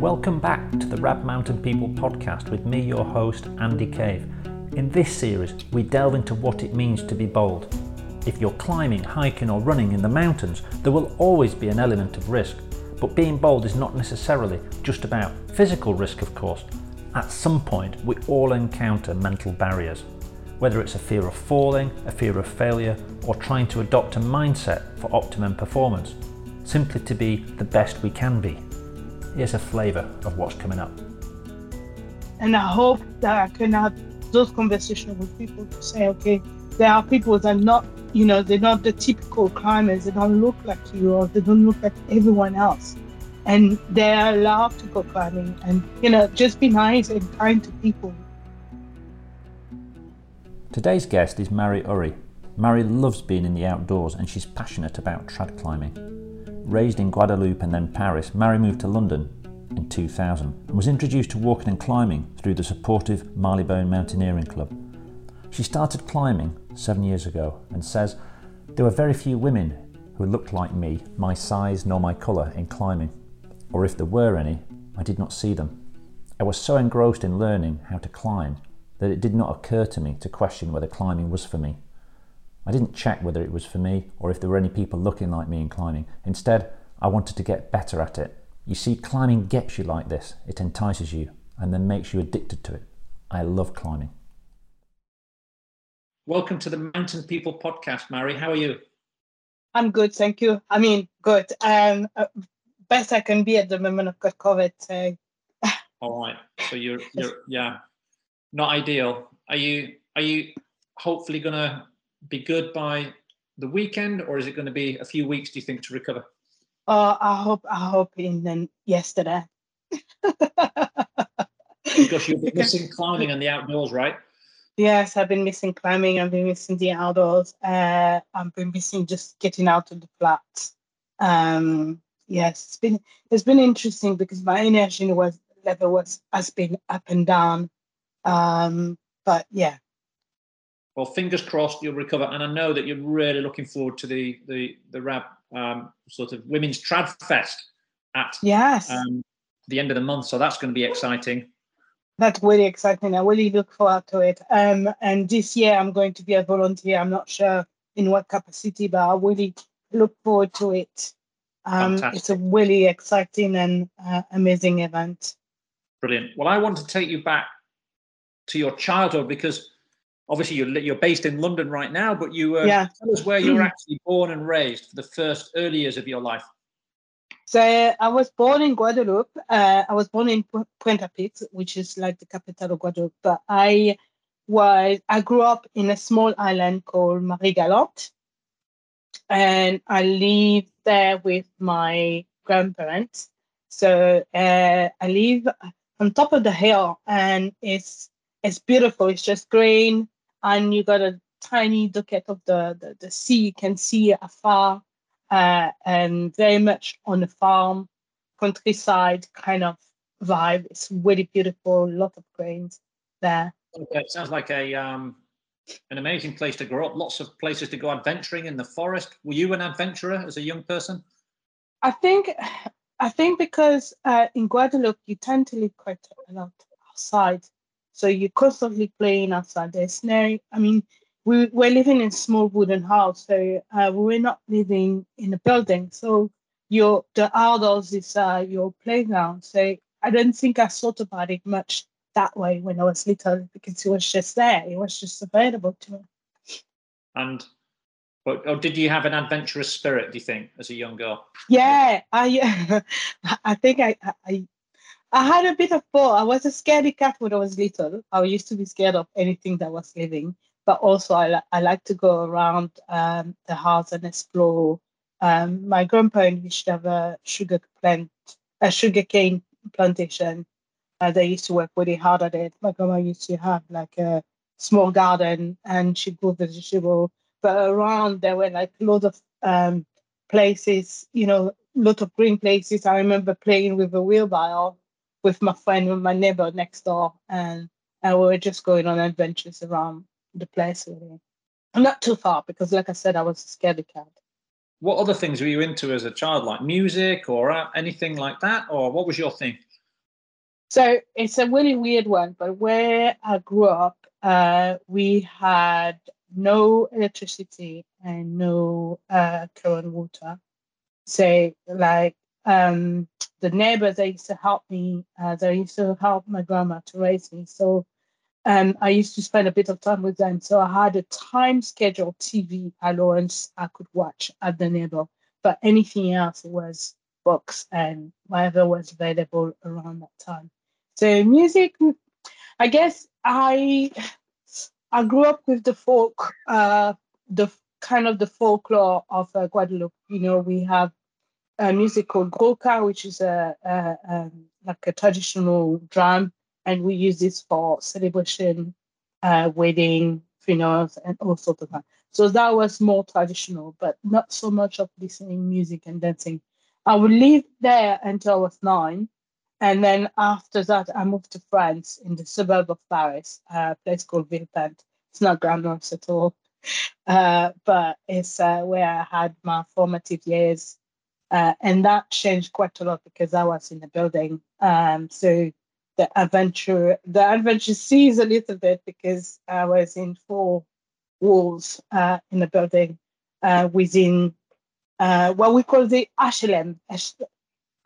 Welcome back to the Rab Mountain People podcast with me, your host, Andy Cave. In this series, we delve into what it means to be bold. If you're climbing, hiking, or running in the mountains, there will always be an element of risk. But being bold is not necessarily just about physical risk, of course. At some point, we all encounter mental barriers. Whether it's a fear of falling, a fear of failure, or trying to adopt a mindset for optimum performance, simply to be the best we can be. Here's a flavour of what's coming up. And I hope that I can have those conversations with people to say, okay, there are people that are not, you know, they're not the typical climbers. They don't look like you or they don't look like everyone else. And they're allowed to go climbing and, you know, just be nice and kind to people. Today's guest is Marie Uri. Marie loves being in the outdoors and she's passionate about trad climbing. Raised in Guadeloupe and then Paris, Marie moved to London in 2000 and was introduced to walking and climbing through the supportive Marylebone Mountaineering Club. She started climbing seven years ago and says there were very few women who looked like me, my size nor my colour, in climbing, or if there were any, I did not see them. I was so engrossed in learning how to climb that it did not occur to me to question whether climbing was for me. I didn't check whether it was for me or if there were any people looking like me in climbing. Instead, I wanted to get better at it. You see, climbing gets you like this. It entices you and then makes you addicted to it. I love climbing. Welcome to the Mountain People podcast, Marie. How are you? I'm good, thank you. I mean, good. Um, uh, best I can be at the moment. I've got COVID. So. All right. So you're, you're, yeah, not ideal. Are you, are you hopefully gonna be good by the weekend, or is it going to be a few weeks? Do you think to recover? Uh, I hope I hope in then yesterday. because you've been missing climbing and the outdoors, right? Yes, I've been missing climbing. I've been missing the outdoors. Uh, I've been missing just getting out of the flats. Um, yes, it's been it's been interesting because my energy was level was has been up and down. Um, but yeah, well, fingers crossed you'll recover. And I know that you're really looking forward to the the the Rab um, sort of women's trad fest at yes um, the end of the month. So that's going to be exciting. That's really exciting. I really look forward to it. Um, and this year I'm going to be a volunteer. I'm not sure in what capacity, but I really look forward to it. Um, it's a really exciting and uh, amazing event. Brilliant. Well, I want to take you back to your childhood because obviously you're you're based in London right now, but you uh, yeah. tell us where you were actually born and raised for the first early years of your life. So I was born in Guadeloupe. Uh, I was born in Pointe-à-Pitre, which is like the capital of Guadeloupe. But I was I grew up in a small island called Marie Galante, and I lived there with my grandparents. So uh, I live on top of the hill, and it's it's beautiful. It's just green and you got a tiny docket of the, the, the sea you can see afar uh, and very much on the farm countryside kind of vibe. It's really beautiful a lot of grains there. Okay, it sounds like a um an amazing place to grow up. Lots of places to go adventuring in the forest. Were you an adventurer as a young person? I think i think because uh, in guadeloupe you tend to live quite a lot outside so you're constantly playing outside. There's no, I mean, we were living in a small wooden house, so uh, we were not living in a building. So your the outdoors is uh, your playground. So I don't think I thought about it much that way when I was little because it was just there. It was just available to me. And but or did you have an adventurous spirit? Do you think as a young girl? Yeah, I I think I I I had a bit of both. I was a scaredy cat when I was little. I used to be scared of anything that was living, but also I, I like to go around um, the house and explore. Um, my grandpa used to have a sugar plant, a sugar cane plantation. Uh, they used to work really hard at it. My grandma used to have like a small garden and she grew vegetable. But around there were like lot of um, places, you know, lot of green places. I remember playing with a wheelbarrow with my friend, with my neighbor next door, and, and we were just going on adventures around the place. Really, not too far because, like I said, I was a scaredy cat. What other things were you into as a child, like music or anything like that, or what was your thing? So it's a really weird one, but where I grew up, uh, we had no electricity and no uh, current water. So like um, the neighbors they used to help me, uh, they used to help my grandma to raise me. So um, I used to spend a bit of time with them. So I had a time scheduled TV allowance I could watch at the neighbor, but anything else was books and whatever was available around that time. So music, I guess I I grew up with the folk, uh, the kind of the folklore of uh, Guadeloupe. You know, we have a music called gwoka, which is a, a um, like a traditional drum, and we use this for celebration, uh, wedding, funerals, and all sorts of that. So that was more traditional, but not so much of listening music and dancing. I would live there until I was nine. And then after that, I moved to France in the suburb of Paris, a place called Villepinte. It's not glamorous at all, uh, but it's uh, where I had my formative years. Uh, and that changed quite a lot because I was in the building. Um, so the adventure, the adventure ceased a little bit because I was in four walls uh, in the building uh, within uh, what we call the HLM,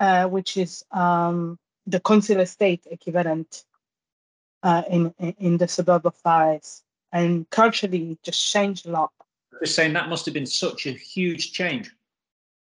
uh, which is um, the council estate equivalent uh, in, in the suburb of Paris. And culturally, just changed a lot. Just saying that must have been such a huge change.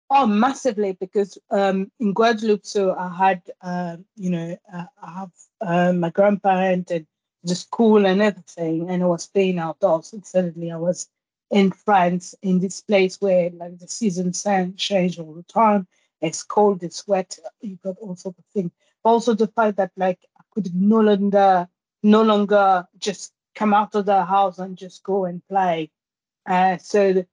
Oh, massively, because um, in Guadeloupe, so I had, uh, you know, uh, I have uh, my grandparent and the school and everything, and I was playing outdoors. And suddenly I was in France, in this place where like the seasons change all the time. It's cold, it's wet, you got all sorts of things. But also the fact that like I could no longer, no longer just come out of the house and just go and play. Uh, so the,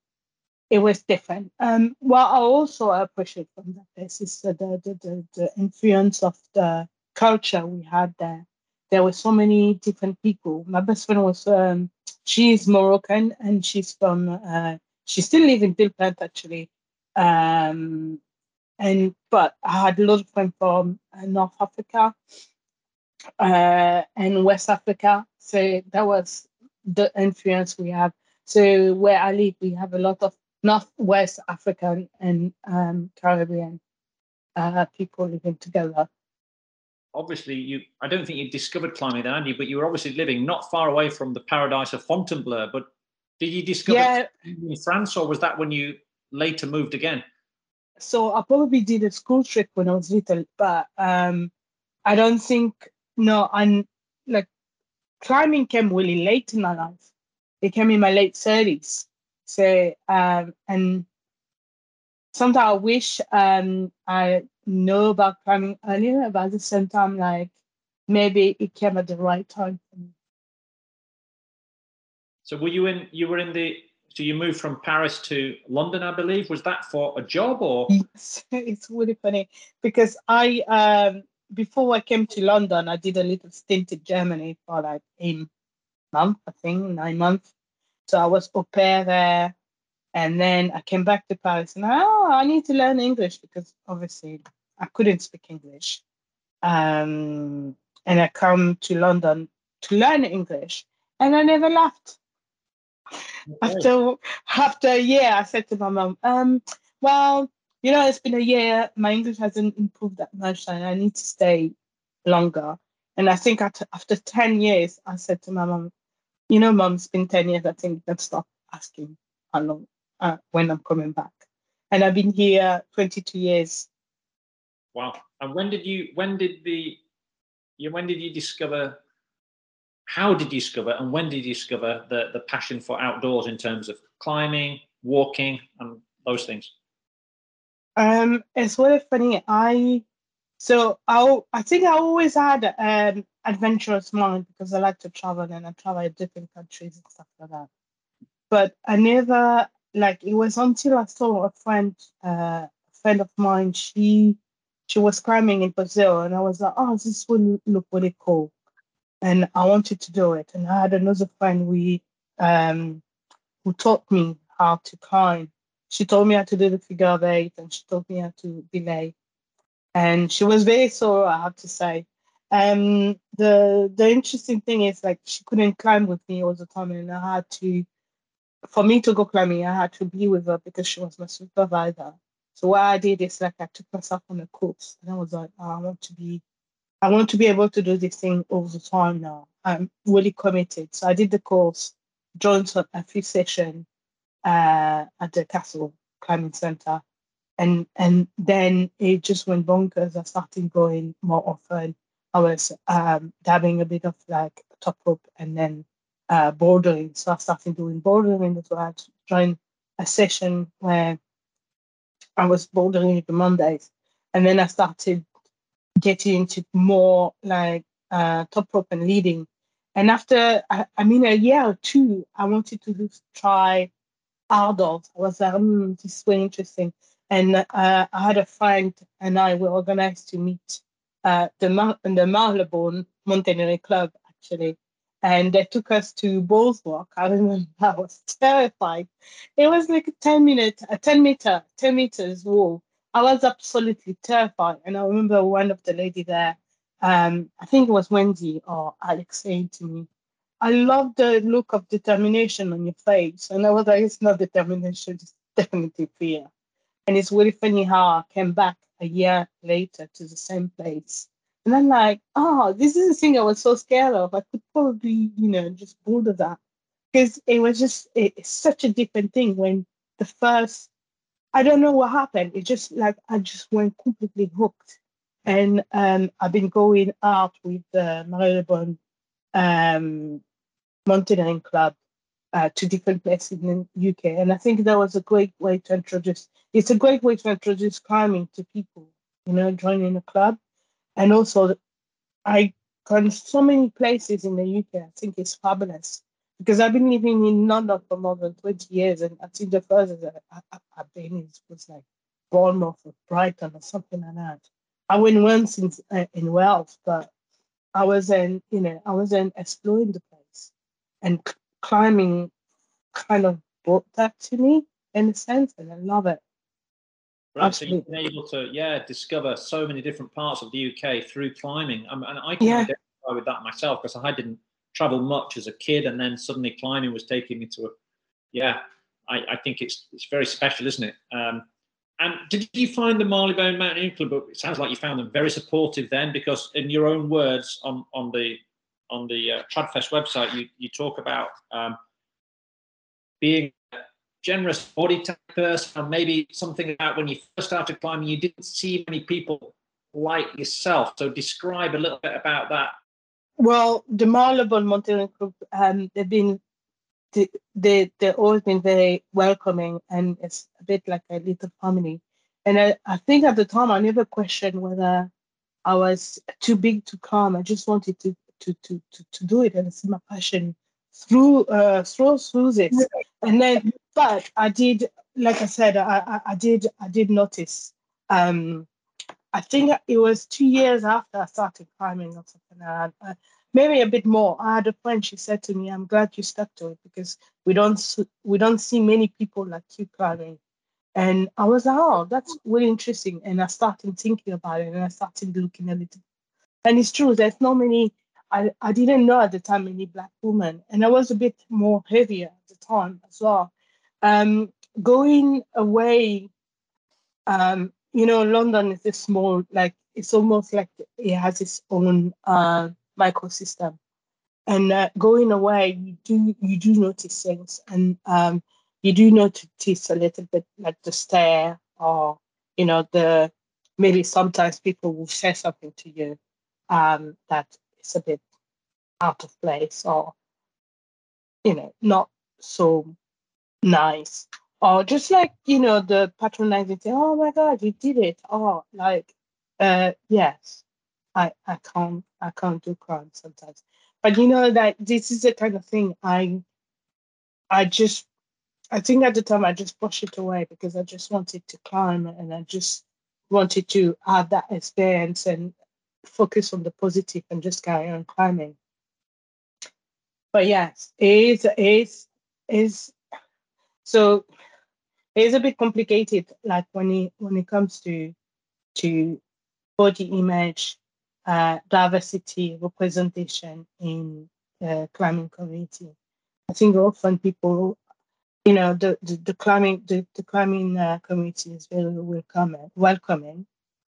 it was different. Um, what I also appreciate from that place is the, the, the, the influence of the culture we had there. There were so many different people. My best friend was um, she's Moroccan and she's from uh, she still lives in Villepinte actually. Um, and but I had a lot of friends from uh, North Africa uh, and West Africa. So that was the influence we have. So where I live, we have a lot of Northwest African and um, Caribbean uh, people living together obviously you I don't think you discovered climbing then, Andy, but you were obviously living not far away from the paradise of Fontainebleau. But did you discover yeah. in France or was that when you later moved again? So I probably did a school trip when I was little, but um I don't think no, I'm like climbing came really late in my life. It came in my late 30s. So um and sometimes I wish um I know about climbing earlier, but at the same time, like maybe it came at the right time for me. So were you in? You were in the. So you moved from Paris to London, I believe. Was that for a job or? Yes, it's really funny because I um before I came to London, I did a little stint in Germany for like a month, I think nine months. So I was au pair there. And then I came back to Paris and oh, I need to learn English because obviously I couldn't speak English. Um, and I come to London to learn English, and I never left. Okay. After after a year, I said to my mom, um, "Well, you know, it's been a year. My English hasn't improved that much, and I need to stay longer." And I think after, after ten years, I said to my mom, "You know, mom, it's been ten years. I think let's stop asking how long uh, when I'm coming back. And I've been here 22 years. Wow. And when did you, when did the, you, when did you discover, how did you discover and when did you discover the, the passion for outdoors in terms of climbing, walking and those things? Um, it's really funny. I, so I, I think I always had um, adventurous mind because I like to travel and I travel in different countries and stuff like that. But I never like it was until I saw a friend, uh, a friend of mine. She she was climbing in Brazil, and I was like, oh, this will look really cool, and I wanted to do it. And I had another friend we um, who taught me how to climb. She told me how to do the figure eight, and she taught me how to belay. And she was very thorough, I have to say. Um, the the interesting thing is like she couldn't climb with me all the time, and I had to, for me to go climbing, I had to be with her because she was my supervisor. So what I did is like I took myself on a course, and I was like, oh, I want to be, I want to be able to do this thing all the time now. I'm really committed. So I did the course, joined a few sessions uh, at the Castle Climbing Center, and and then it just went bonkers. I started going more often. I was um, dabbing a bit of like top rope and then uh, bouldering. So I started doing bouldering as well. I joined a session where I was bouldering the Mondays, and then I started getting into more like uh, top rope and leading. And after, I, I, mean, a year or two, I wanted to do, try outdoors. I was like, mm, this is very interesting. And uh, I had a friend and I were organized to meet uh, the, the Marylebone Mountaineering Club, actually. And they took us to Walk. I remember I was terrified. It was like a 10 minute, a 10 meter, 10 meters wall. I was absolutely terrified. And I remember one of the lady there, um, I think it was Wendy or Alex saying to me, I love the look of determination on your face. And I was like, it's not determination, it's definitely fear. And it's really funny how I came back a year later to the same place. And I'm like, oh, this is the thing I was so scared of. I could probably, you know, just boulder that. Because it was just, it, such a different thing when the first, I don't know what happened. It just like, I just went completely hooked. And um, I've been going out with the Marylebone um, Mountaineering Club uh, to different places in the UK. And I think that was a great way to introduce, it's a great way to introduce climbing to people, you know, joining a club. And also, I gone so many places in the UK. I think it's fabulous because I've been living in London for more than 20 years. And I think the first I, I've been was like Bournemouth or Brighton or something like that. I went once in, uh, in Wales, but I wasn't, you know, I wasn't exploring the place. And climbing kind of brought that to me in a sense, and I love it. Right, so you've been able to, yeah, discover so many different parts of the UK through climbing, um, and I can yeah. identify with that myself because I didn't travel much as a kid, and then suddenly climbing was taking me to a, yeah, I, I think it's it's very special, isn't it? Um, and did you find the Marylebone Mountaineering Club? It sounds like you found them very supportive then, because in your own words on on the on the uh, Tradfest website, you, you talk about um, being a generous body type person, and maybe something about when you first started climbing, you didn't see many people like yourself. So describe a little bit about that. Well, the Marylebone Mountaineering Group, um, they've been they, they they've always been very welcoming, and it's a bit like a little family. And I, I think at the time I never questioned whether I was too big to come. I just wanted to to to to, to do it and see my passion through uh through through this. And then but i did like i said i i, I did i did notice um i think it was two years after i started climbing or something like that. maybe a bit more. I had a friend she said to me i'm glad you stuck to it because we don't we don't see many people like you climbing. And i was like oh that's really interesting and i started thinking about it and i started looking a little. And it's true there's not many I, I didn't know at the time any black woman, and I was a bit more heavier at the time as well. Um, going away, um, you know, London is a small, like it's almost like it has its own uh, microsystem, and uh, going away, you do you do notice things, and um, you do notice a little bit like the stare, or you know, the maybe sometimes people will say something to you um, that it's a bit out of place or you know not so nice. Or just like you know the patronizing thing oh my god you did it. Oh like uh yes. I i can't i can't do crime sometimes. But you know that this is the kind of thing i i just i think at the time i just pushed it away because i just wanted to climb and i just wanted to have that experience and focus on the positive and just carry on climbing. But yes, it is is is so it's a bit complicated. Like when it when it comes to to body image uh, diversity representation in the climbing community. I think often people, you know, the the, the climbing the, the climbing uh, community is very welcoming, welcoming,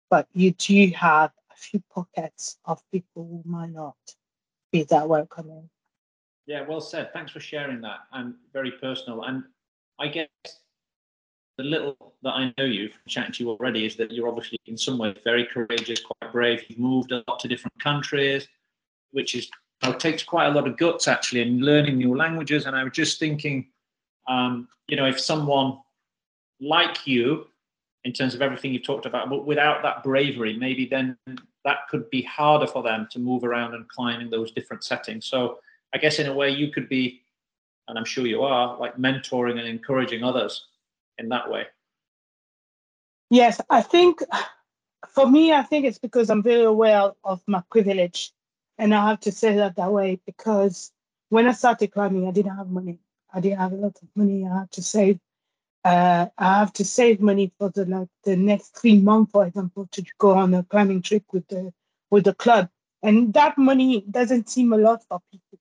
but you do have few pockets of people who might not be that welcoming. Yeah, well said. Thanks for sharing that and very personal. And I guess the little that I know you from chatting to you already is that you're obviously in some way very courageous, quite brave. You've moved a lot to different countries, which is it takes quite a lot of guts actually in learning new languages. And I was just thinking, um, you know, if someone like you, in terms of everything you've talked about, but without that bravery, maybe then that could be harder for them to move around and climb in those different settings. So I guess in a way you could be, and I'm sure you are, like mentoring and encouraging others in that way. Yes, I think for me, I think it's because I'm very aware of my privilege. And I have to say that that way because when I started climbing, I didn't have money. I didn't have a lot of money. I had to save. Uh, I have to save money for the like the next three months, for example, to go on a climbing trip with the with the club. And that money doesn't seem a lot for people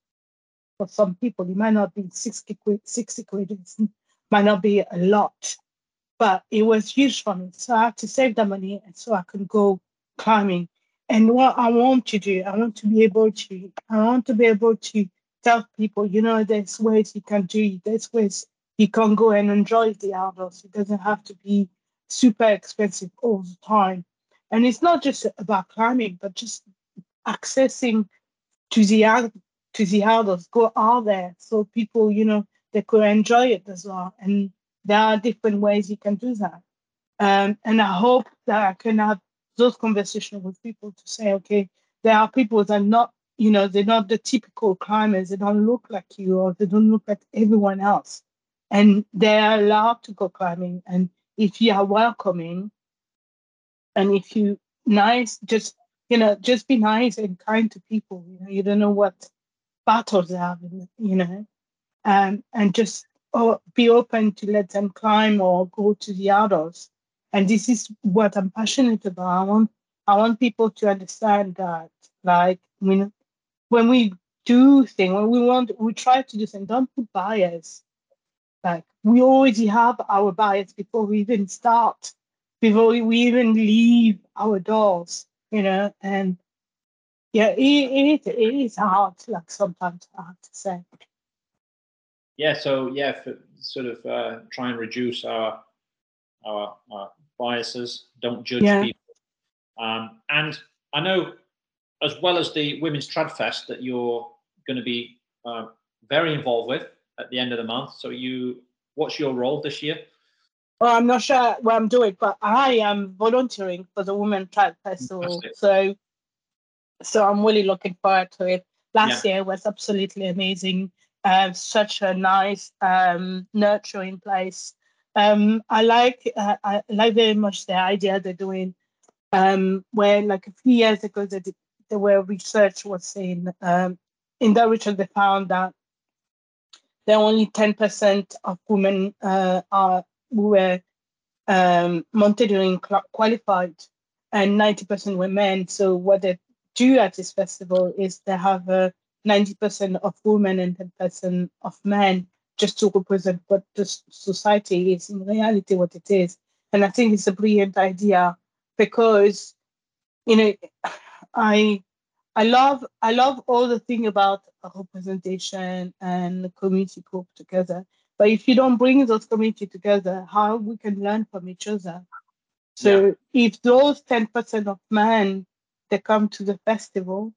for some people. It might not be 60 quid, 60 quid, it might not be a lot, but it was huge for me. So I had to save the money and so I can go climbing. And what I want to do, I want to be able to, I want to be able to tell people, you know, there's ways you can do it, there's ways you can go and enjoy the outdoors. It doesn't have to be super expensive all the time. And it's not just about climbing, but just accessing to the to how those go out there so people, you know, they could enjoy it as well. And there are different ways you can do that. Um, and I hope that I can have those conversations with people to say, okay, there are people that are not, you know, they're not the typical climbers. They don't look like you or they don't look like everyone else. And they're allowed to go climbing. And if you are welcoming and if you nice, just, you know, just be nice and kind to people. You know, you don't know what battles they have, you know, um, and just oh, be open to let them climb or go to the outdoors. And this is what I'm passionate about. I want I want people to understand that, like, when when we do things, when we want, we try to do things. Don't put bias. Like we already have our bias before we even start, before we even leave our doors, you know. And yeah, it, it, it is hard, like sometimes I have to say. Yeah, so yeah, for sort of uh, try and reduce our, our, our biases. Don't judge yeah. people. Um, and I know, as well as the Women's Trad Fest, that you're going to be uh, very involved with at the end of the month. So you, what's your role this year? Well, I'm not sure what I'm doing, but I am volunteering for the Women Trad Festival. So so I'm really looking forward to it. Last yeah. year was absolutely amazing. Uh, such a nice, um, nurturing place. Um, I like uh, I like very much the idea they're doing. Um, where like a few years ago, they did, there were research was saying um, in that research they found that are only 10% of women uh, are who were um, qualified, and 90% were men. So what they do at this festival is they have a 90% of women and 10% of men just to represent what the society is in reality what it is and i think it's a brilliant idea because you know i i love i love all the thing about representation and the community group together but if you don't bring those community together how we can learn from each other so yeah. if those 10% of men they come to the festival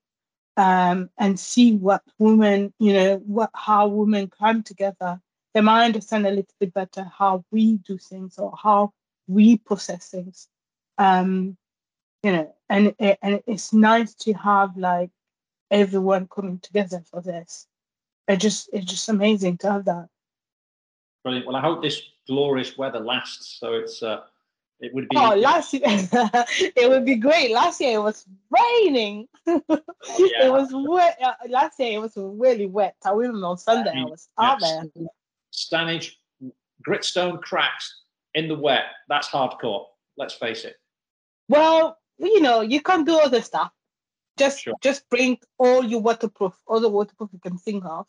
um, and see what women, you know, what how women come together, they might understand a little bit better how we do things or how we process things. Um, you know, and and it's nice to have like everyone coming together for this. It just it's just amazing to have that. Brilliant. Well, I hope this glorious weather lasts. So it's uh, it would be. Oh, last year it would be great. Last year it was raining. yeah. It was wet. Uh, last year it was really wet. I remember on Sunday I was out there. Stanage, gritstone cracks in the wet. That's hardcore. Let's face it. Well, you know, you can't do other stuff. Just Sure. just bring all your waterproof, all the waterproof you can think of,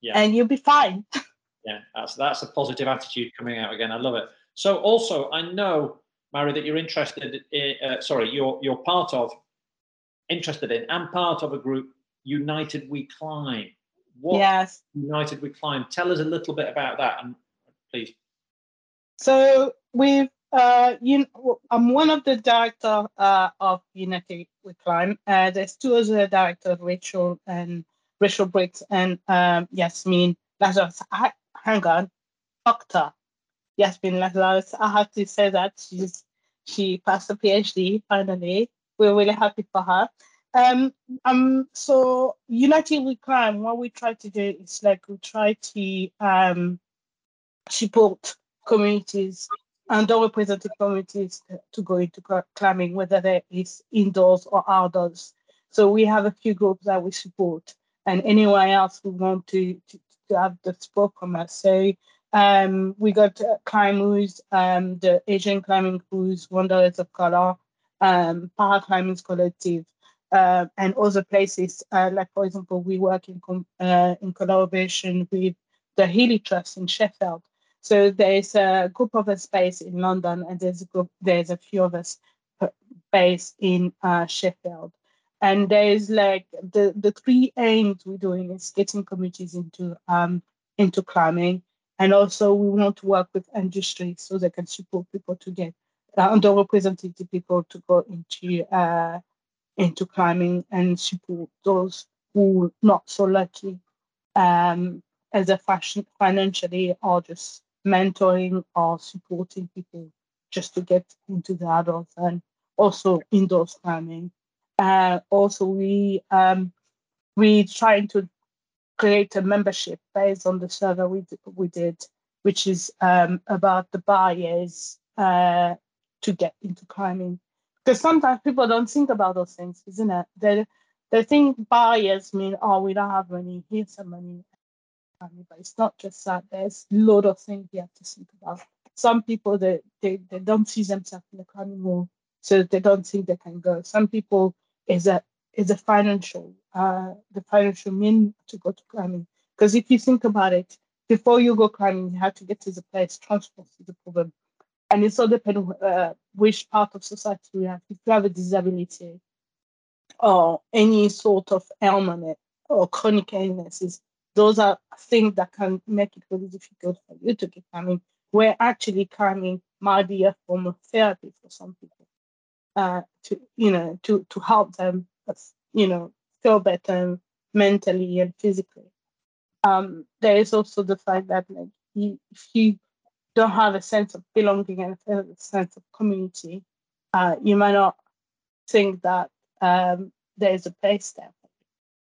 Yeah. and you'll be fine. Yeah, that's that's a positive attitude coming out again. I love it. So also, I know, Marie, that you're interested. In, uh, sorry, you're you're part of, interested in, and part of a group, United We Climb. What Yes. United We Climb? Tell us a little bit about that, and please. So we've uh, you, I'm one of the director uh, of United We Climb. Uh, there's two other directors, Rachel and Rachel Briggs and um, Yasmin Lazarus. I, hang on, Doctor Yasmin Lazarus. I have to say that she's she passed a PhD finally. We're really happy for her. Um, um, so United We Climb, what we try to do is like we try to um, support communities underrepresented communities to go into climbing, whether that is indoors or outdoors. So we have a few groups that we support, and anyone else who want to, to, to have the support from us. So um, we got climbers, um, the Asian Climbing Crews, Wanderers of Color, um, Paraclimbing Collective, uh, and other places. Uh, like, for example, we work in, com- uh, in collaboration with the Heeley Trust in Sheffield. So there's a group of us based in London, and there's a group, there's a few of us based in uh, Sheffield. And there's like the the three aims we're doing is getting communities into um into climbing, and also we want to work with industry so they can support people to get uh, underrepresented people to go into uh into climbing and support those who not so lucky um as a fashion financially or just mentoring or supporting people just to get into the adults and also indoor climbing. Uh, also, we um, we trying to create a membership based on the survey we we did, which is um, about the barriers uh, to get into climbing. Because sometimes people don't think about those things, isn't it? They they think barriers mean oh we don't have money, here's some money, but it's not just that. There's a lot of things you have to think about. Some people they, they, they don't see themselves in the wall, so they don't think they can go. Some people is a is a financial uh the financial mean to go to climbing. Because if you think about it, before you go climbing, you have to get to the place. Transport is a problem, and it's all depending uh, which part of society you have. If you have a disability or any sort of ailment or chronic illnesses, those are things that can make it really difficult for you to get climbing, where actually climbing might be a form of therapy for some people uh, to, you know, to, to help them, you know, feel better mentally and physically. Um, there is also the fact that like you, if you don't have a sense of belonging and a sense of community, uh, you might not think that um, there is a place there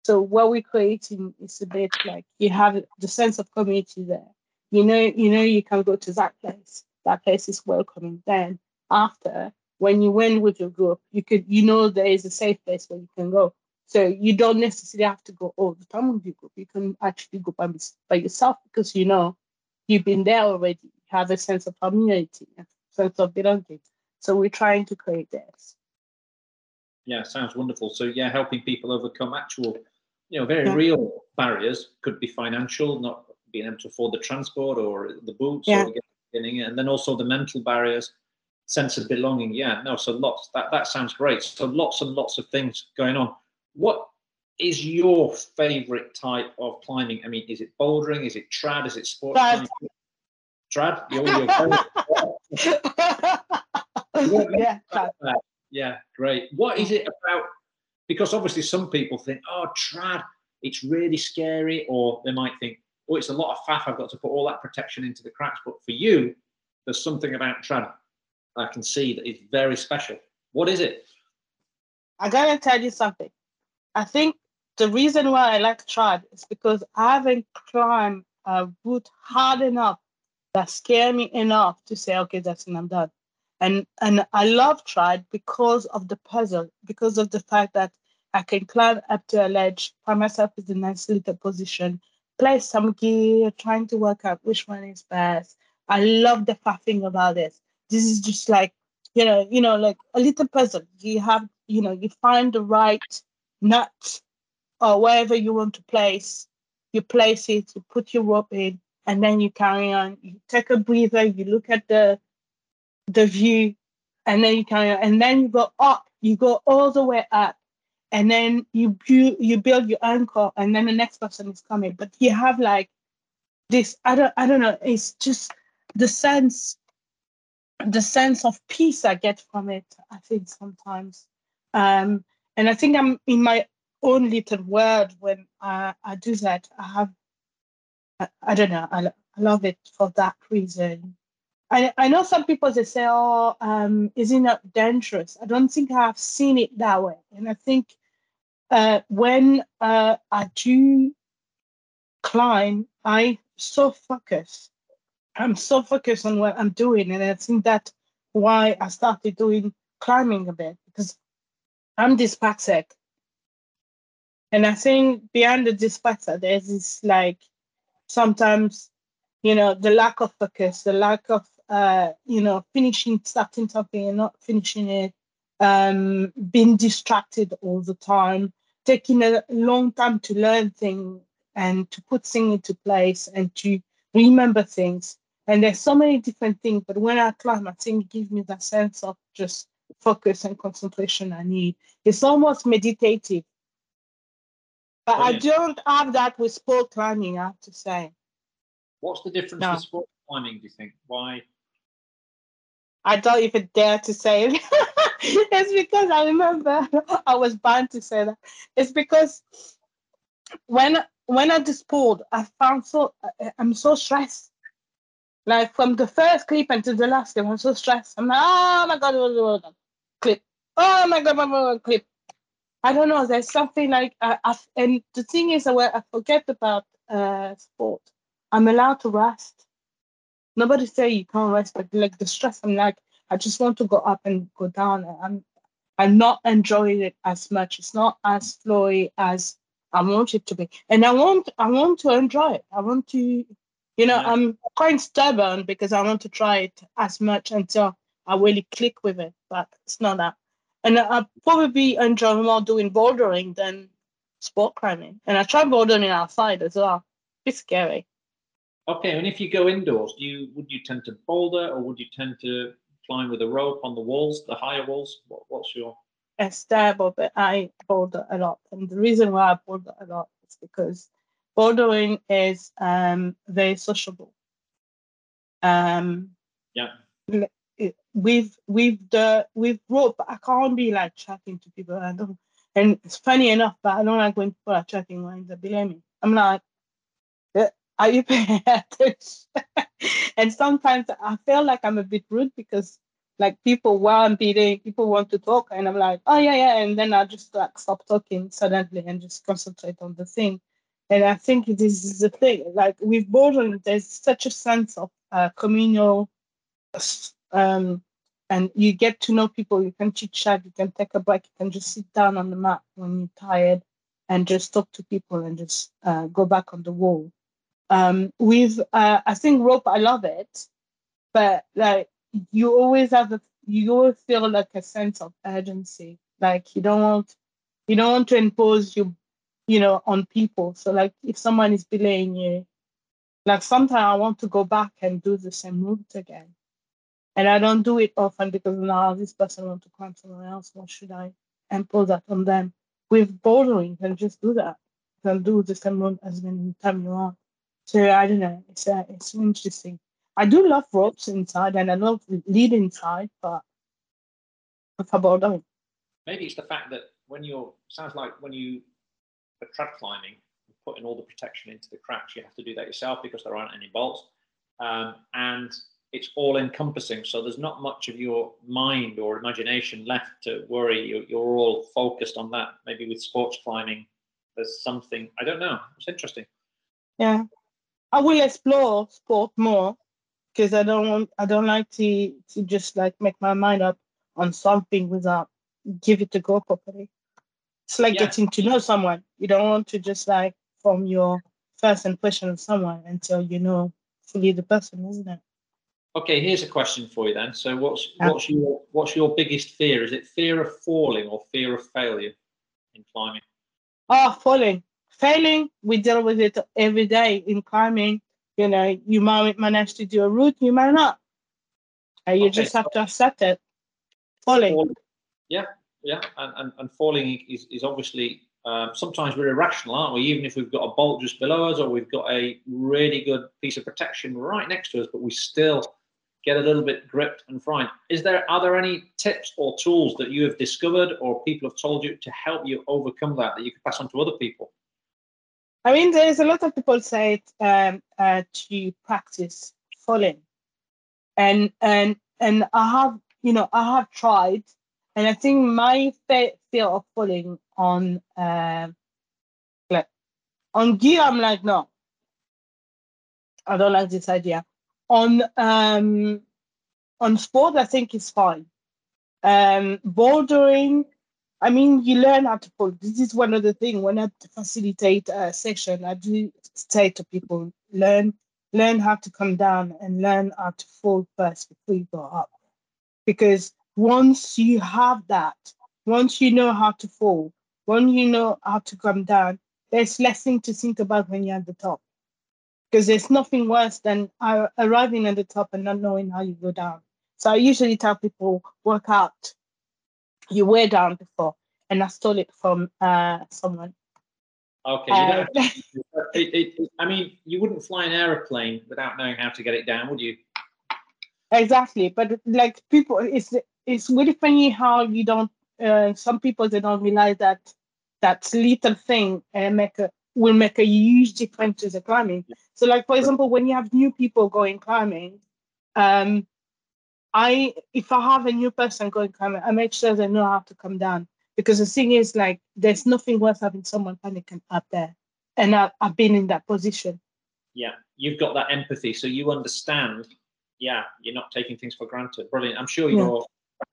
so what we're creating is a bit like you have the sense of community there. You know, you know you can go to that place. That place is welcoming. Then after, when you went with your group, you could you know there is a safe place where you can go. So you don't necessarily have to go all the time with your group. You can actually go by, by yourself because you know you've been there already. You have a sense of community, a sense of belonging. So we're trying to create this. Yeah, sounds wonderful. So yeah, helping people overcome actual you know, very yeah. real barriers could be financial, not being able to afford the transport or the boots yeah. or getting it, and then also the mental barriers, sense of belonging. Yeah, no, so lots. That that sounds great. So lots and lots of things going on. What is your favorite type of climbing? I mean, is it bouldering? Is it trad? Is it sport trad. Trad. You're, you're yeah, trad. yeah, great. What is it about because obviously some people think, oh, trad, it's really scary, or they might think, oh, it's a lot of faff. I've got to put all that protection into the cracks. But for you, there's something about trad I can see that is very special. What is it? I gotta tell you something. I think the reason why I like trad is because I haven't climbed a route hard enough that scare me enough to say, okay, that's it, I'm done. And and I love trad because of the puzzle, because of the fact that I can climb up to a ledge, find myself in a nice little position, place some gear, trying to work out which one is best. I love the faffing about this. This is just like, you know, you know, like a little puzzle. You have, you know, you find the right nut or wherever you want to place. You place it, you put your rope in, and then you carry on. You take a breather, you look at the the view, and then you carry on. And then you go up, you go all the way up, and then you you, you build your anchor, and then the next person is coming. But you have like this, I don't I don't know, it's just the sense the sense of peace I get from it, I think sometimes. Um, and I think I'm in my own little world when I, I do that. I have, I, I don't know, I, I love it for that reason. I, I know some people they say, oh, um, is it not dangerous? I don't think I've seen it that way. And I think uh, when uh, I do climb, I so focus. I'm so focused on what I'm doing. And I think that's why I started doing climbing a bit because I'm dyspraxic. And I think behind the dyspraxia, there's this like sometimes, you know, the lack of focus, the lack of, uh, you know, finishing, starting something and not finishing it, um, being distracted all the time, taking a long time to learn things and to put things into place and to remember things. And there's so many different things, but when I climb, I think it gives me that sense of just focus and concentration I need. It's almost meditative but I don't have that with sport climbing, I have to say. What's the difference no. with sport climbing, do you think? Why? I don't even dare to say it. it's because I remember I was bound to say that. It's because when when I do sport, I found so I'm so stressed. Like from the first clip until the last clip, I'm so stressed. I'm like, oh my god, my god, clip. Oh my god, my god, clip. I don't know. There's something like, uh, I, and the thing is, that I forget about uh, sport. I'm allowed to rest. Nobody say you can't rest, but like the stress, I'm like, I just want to go up and go down. I'm, I'm not enjoying it as much. It's not as flowy as I want it to be, and I want, I want to enjoy it. I want to, you know, yeah. I'm quite stubborn because I want to try it as much until I really click with it. But it's not that and I probably enjoy more doing bouldering than sport climbing. And I try bouldering outside as well. It's scary. Okay, and if you go indoors, do you would you tend to boulder or would you tend to climb with a rope on the walls, the higher walls? What, what's your? It's stable, but I boulder a lot, and the reason why I boulder a lot is because bouldering is um, very sociable. Um, yeah with with the with rope, I can't be like chatting to people. I don't. And it's funny enough, but I don't like when people are chatting when they're below me. I'm like, are you paying attention? and sometimes I feel like I'm a bit rude because like people while I'm beating, people want to talk, and I'm like, oh yeah, yeah, and then I just like stop talking suddenly and just concentrate on the thing. And I think this is the thing. Like with bouldering, there's such a sense of uh, communal um, and you get to know people. You can chit chat. You can take a break. You can just sit down on the mat when you're tired and just talk to people and just uh, go back on the wall. Um, with uh, I think rope, I love it, but like you always have a you always feel like a sense of urgency. Like you don't want you don't want to impose you you know on people. So like if someone is belaying you, like sometimes I want to go back and do the same route again. And I don't do it often because now this person wants to climb somewhere else. Why should I impose that on them? With bouldering, you can just do that. You can do the same run as many times you want. So I don't know. It's uh, it's interesting. I do love ropes inside and I love lead inside, but for bouldering. Maybe it's the fact that when you're sounds like when you are trad climbing, putting all the protection into the cracks, you have to do that yourself because there aren't any bolts. Um, and it's all encompassing. So there's not much of your mind or imagination left to worry. You're, you're all focused on that. Maybe with sports climbing, there's something, I don't know. It's interesting. Yeah. I will explore sport more because I don't want, I don't like to, to just like make my mind up on something without give it a go properly. It's like yeah. getting to know someone. You don't want to just like form your first impression of someone until you know fully the person, isn't it? Okay, here's a question for you then. So, what's what's your what's your biggest fear? Is it fear of falling or fear of failure in climbing? Oh, falling, failing. We deal with it every day in climbing. You know, you might manage to do a route, you might not. And you okay, just have so to accept it. Falling. falling. Yeah, yeah, and, and, and falling is, is obviously um, sometimes we're irrational, aren't we? Even if we've got a bolt just below us or we've got a really good piece of protection right next to us, but we still get a little bit gripped and frightened. Is there are there any tips or tools that you have discovered or people have told you to help you overcome that that you could pass on to other people? I mean, there's a lot of people say um, uh, to practice falling, and and and I have you know I have tried, and I think my fear of falling on uh, like on gear, I'm like, no, I don't like this idea. On um, on sport, I think it's fine. Um, bouldering, I mean, you learn how to pull. This is one of the things when I facilitate a session, I do say to people, learn learn how to come down and learn how to fall first before you go up. Because once you have that, once you know how to fall, once you know how to come down, there's less thing to think about when you're at the top. Because there's nothing worse than arriving at the top and not knowing how you go down. So I usually tell people, work out. You were down before, and I stole it from uh, someone. Okay. Uh, it, it, I mean, you wouldn't fly an aeroplane without knowing how to get it down, would you? Exactly, but like people, it's it's really funny how you don't uh, some people they don't realize that that little thing uh, make a, will make a huge difference to the climbing. So, like for example, when you have new people going climbing, um, I if I have a new person going climbing, I make sure they know how to come down because the thing is like there's nothing worth having someone panicking up there, and I, I've been in that position. Yeah, you've got that empathy, so you understand. Yeah, you're not taking things for granted. Brilliant. I'm sure you're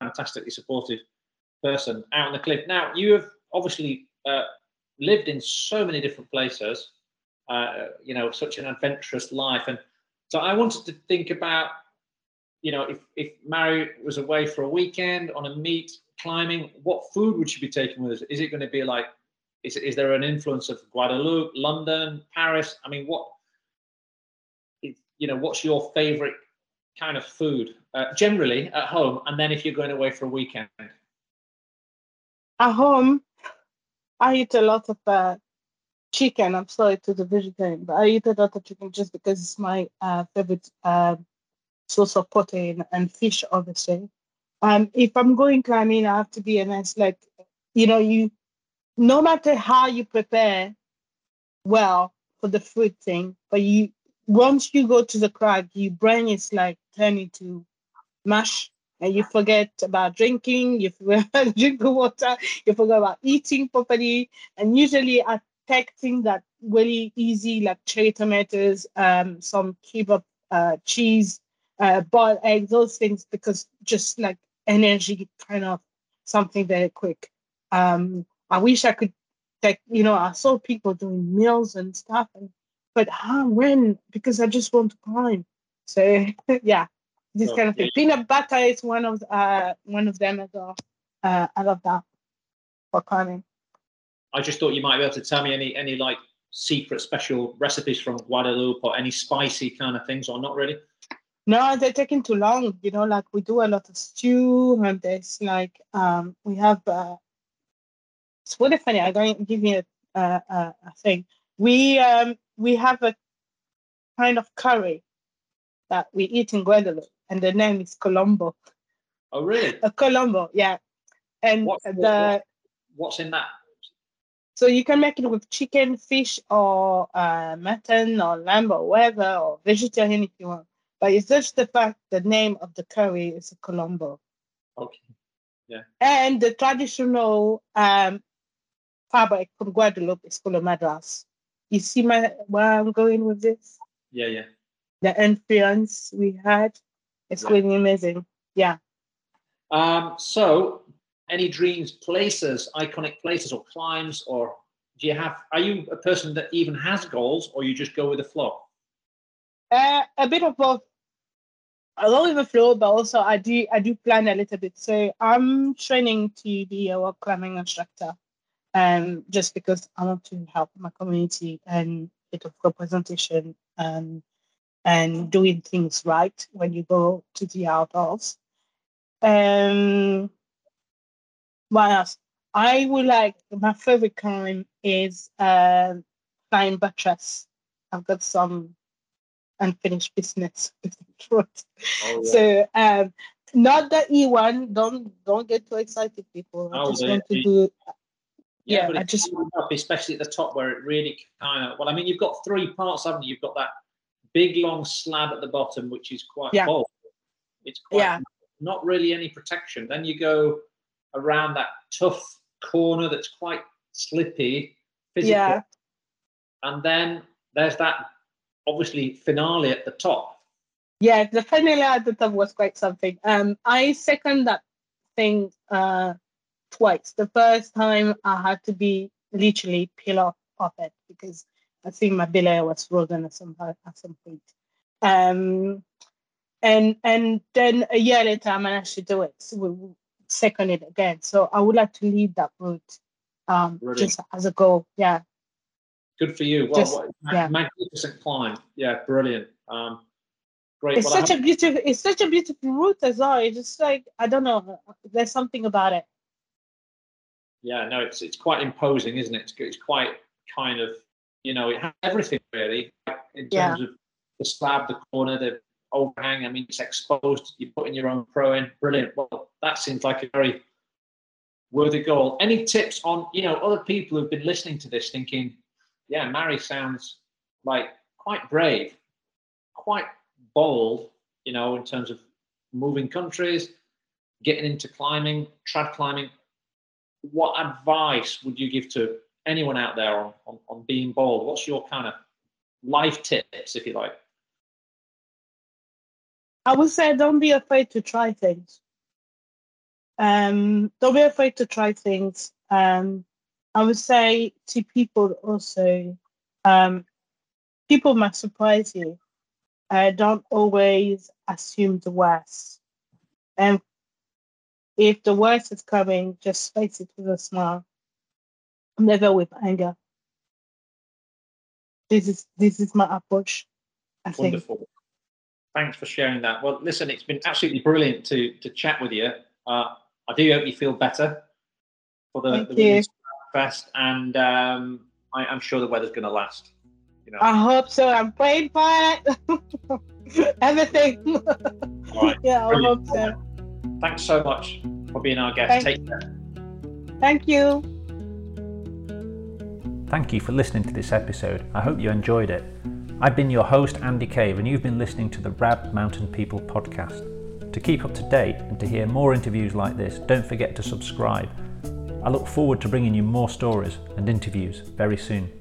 yeah. fantastically supportive person out on the cliff. Now, you have obviously uh, lived in so many different places, uh, you know, such an adventurous life. And so I wanted to think about, you know, if, if Marie was away for a weekend on a meet climbing, what food would she be taking with us? Is it going to be like, is, is there an influence of Guadeloupe, London, Paris? I mean, what, you know, what's your favorite kind of food uh, generally at home? And then if you're going away for a weekend? At home, I eat a lot of uh, chicken. I'm sorry to the vegetarian, but I eat a lot of chicken just because it's my uh, favorite source of protein and fish, obviously. Um, if I'm going climbing, I mean I have to be a nice, like, you know, you, no matter how you prepare well for the food thing, but you, once you go to the crag, your brain is like turning to mush and you forget about drinking, you forget drink the water, you forget about eating properly. And usually I take things that really easy, like cherry tomatoes, um, some kebab uh, cheese, uh, boiled eggs, those things, because just like energy, kind of something very quick. Um, I wish I could take, you know, I saw people doing meals and stuff, and, but how, when? Because I just want to climb. So yeah, this oh, kind of thing. Yeah. Peanut butter is one of uh one of them as well. Uh, I love that for climbing. I just thought you might be able to tell me any any like secret special recipes from Guadeloupe or any spicy kind of things, or not really. No, they're taking too long. You know, like we do a lot of stew, and there's like um we have. Uh, it's really funny. I'm going to give you a, a, a thing. We um we have a kind of curry that we eat in Guadeloupe and the name is Colombo. Oh, really? A Colombo, yeah. And what's, the what, what's in that? So you can make it with chicken, fish, or uh, mutton, or lamb, or whatever, or vegetarian if you want. But it's just the fact the name of the curry is a Colombo. Okay. Yeah. And the traditional um, fabric from Guadeloupe is called madras. You see my where I'm going with this? Yeah, yeah. The influence we had it's really amazing. Yeah. Um, so, any dreams, places, iconic places, or climbs, or do you have? Are you a person that even has goals, or you just go with the flow? Uh, a bit of both. I go with the flow, but also I do I do plan a little bit. So I'm training to be a rock climbing instructor, um, just because I want to help my community and bit of representation and and doing things right when you go to the outdoors. Um, what else? I would like my favorite climb is uh, climb buttress. I've got some unfinished business with truth. Oh, yeah. So um, not the E one. Don't don't get too excited, people. I oh, just want to do. Yeah, yeah I just up, especially at the top where it really kind of. Well, I mean, you've got three parts, haven't you? You've got that big long slab at the bottom, which is quite yeah. bold. It's quite yeah. not really any protection. Then you go around that tough corner that's quite slippy, physical. Yeah. And then there's that obviously finale at the top. Yeah, the finale at the top was quite something. Um, I second that thing uh, twice. The first time I had to be literally peel off of it because I think my belay was frozen at some at some point. Um, and and then a year later I managed to do it. So we second it again. So I would like to lead that route um, just as a goal. Yeah. Good for you. Well, just, what, yeah. magnificent climb. Yeah, brilliant. Um, great. It's well, such a beautiful. It's such a beautiful route as well. It's just like I don't know. There's something about it. Yeah, no, it's it's quite imposing, isn't it? It's, it's quite kind of you know it has everything really in terms yeah. of the slab, the corner, the overhang. I mean, it's exposed. You're putting your own pro in. Brilliant. Well, that seems like a very worthy goal. Any tips on you know other people who've been listening to this thinking yeah, Marie sounds like quite brave, quite bold, you know, in terms of moving countries, getting into climbing, trad climbing. What advice would you give to anyone out there on, on, on being bold? What's your kind of life tips, if you like? I would say don't be afraid to try things. Um, don't be afraid to try things. Um, I would say to people also, um, people might surprise you. Uh, don't always assume the worst. And if the worst is coming, just face it with a smile, never with anger. This is this is my approach. I Wonderful. Think. Thanks for sharing that. Well, listen, it's been absolutely brilliant to to chat with you. Uh, I do hope you feel better for the, Thank the you. Fest, and um, I, am sure the weather's going to last. You know. I hope so. I'm praying for it. Everything. Yeah, I hope so. Thanks so much for being our guest. Thank Take care. Thank you. Thank you for listening to this episode. I hope you enjoyed it. I've been your host, Andy Cave, and you've been listening to the Rab Mountain People podcast. To keep up to date and to hear more interviews like this, don't forget to subscribe I look forward to bringing you more stories and interviews very soon.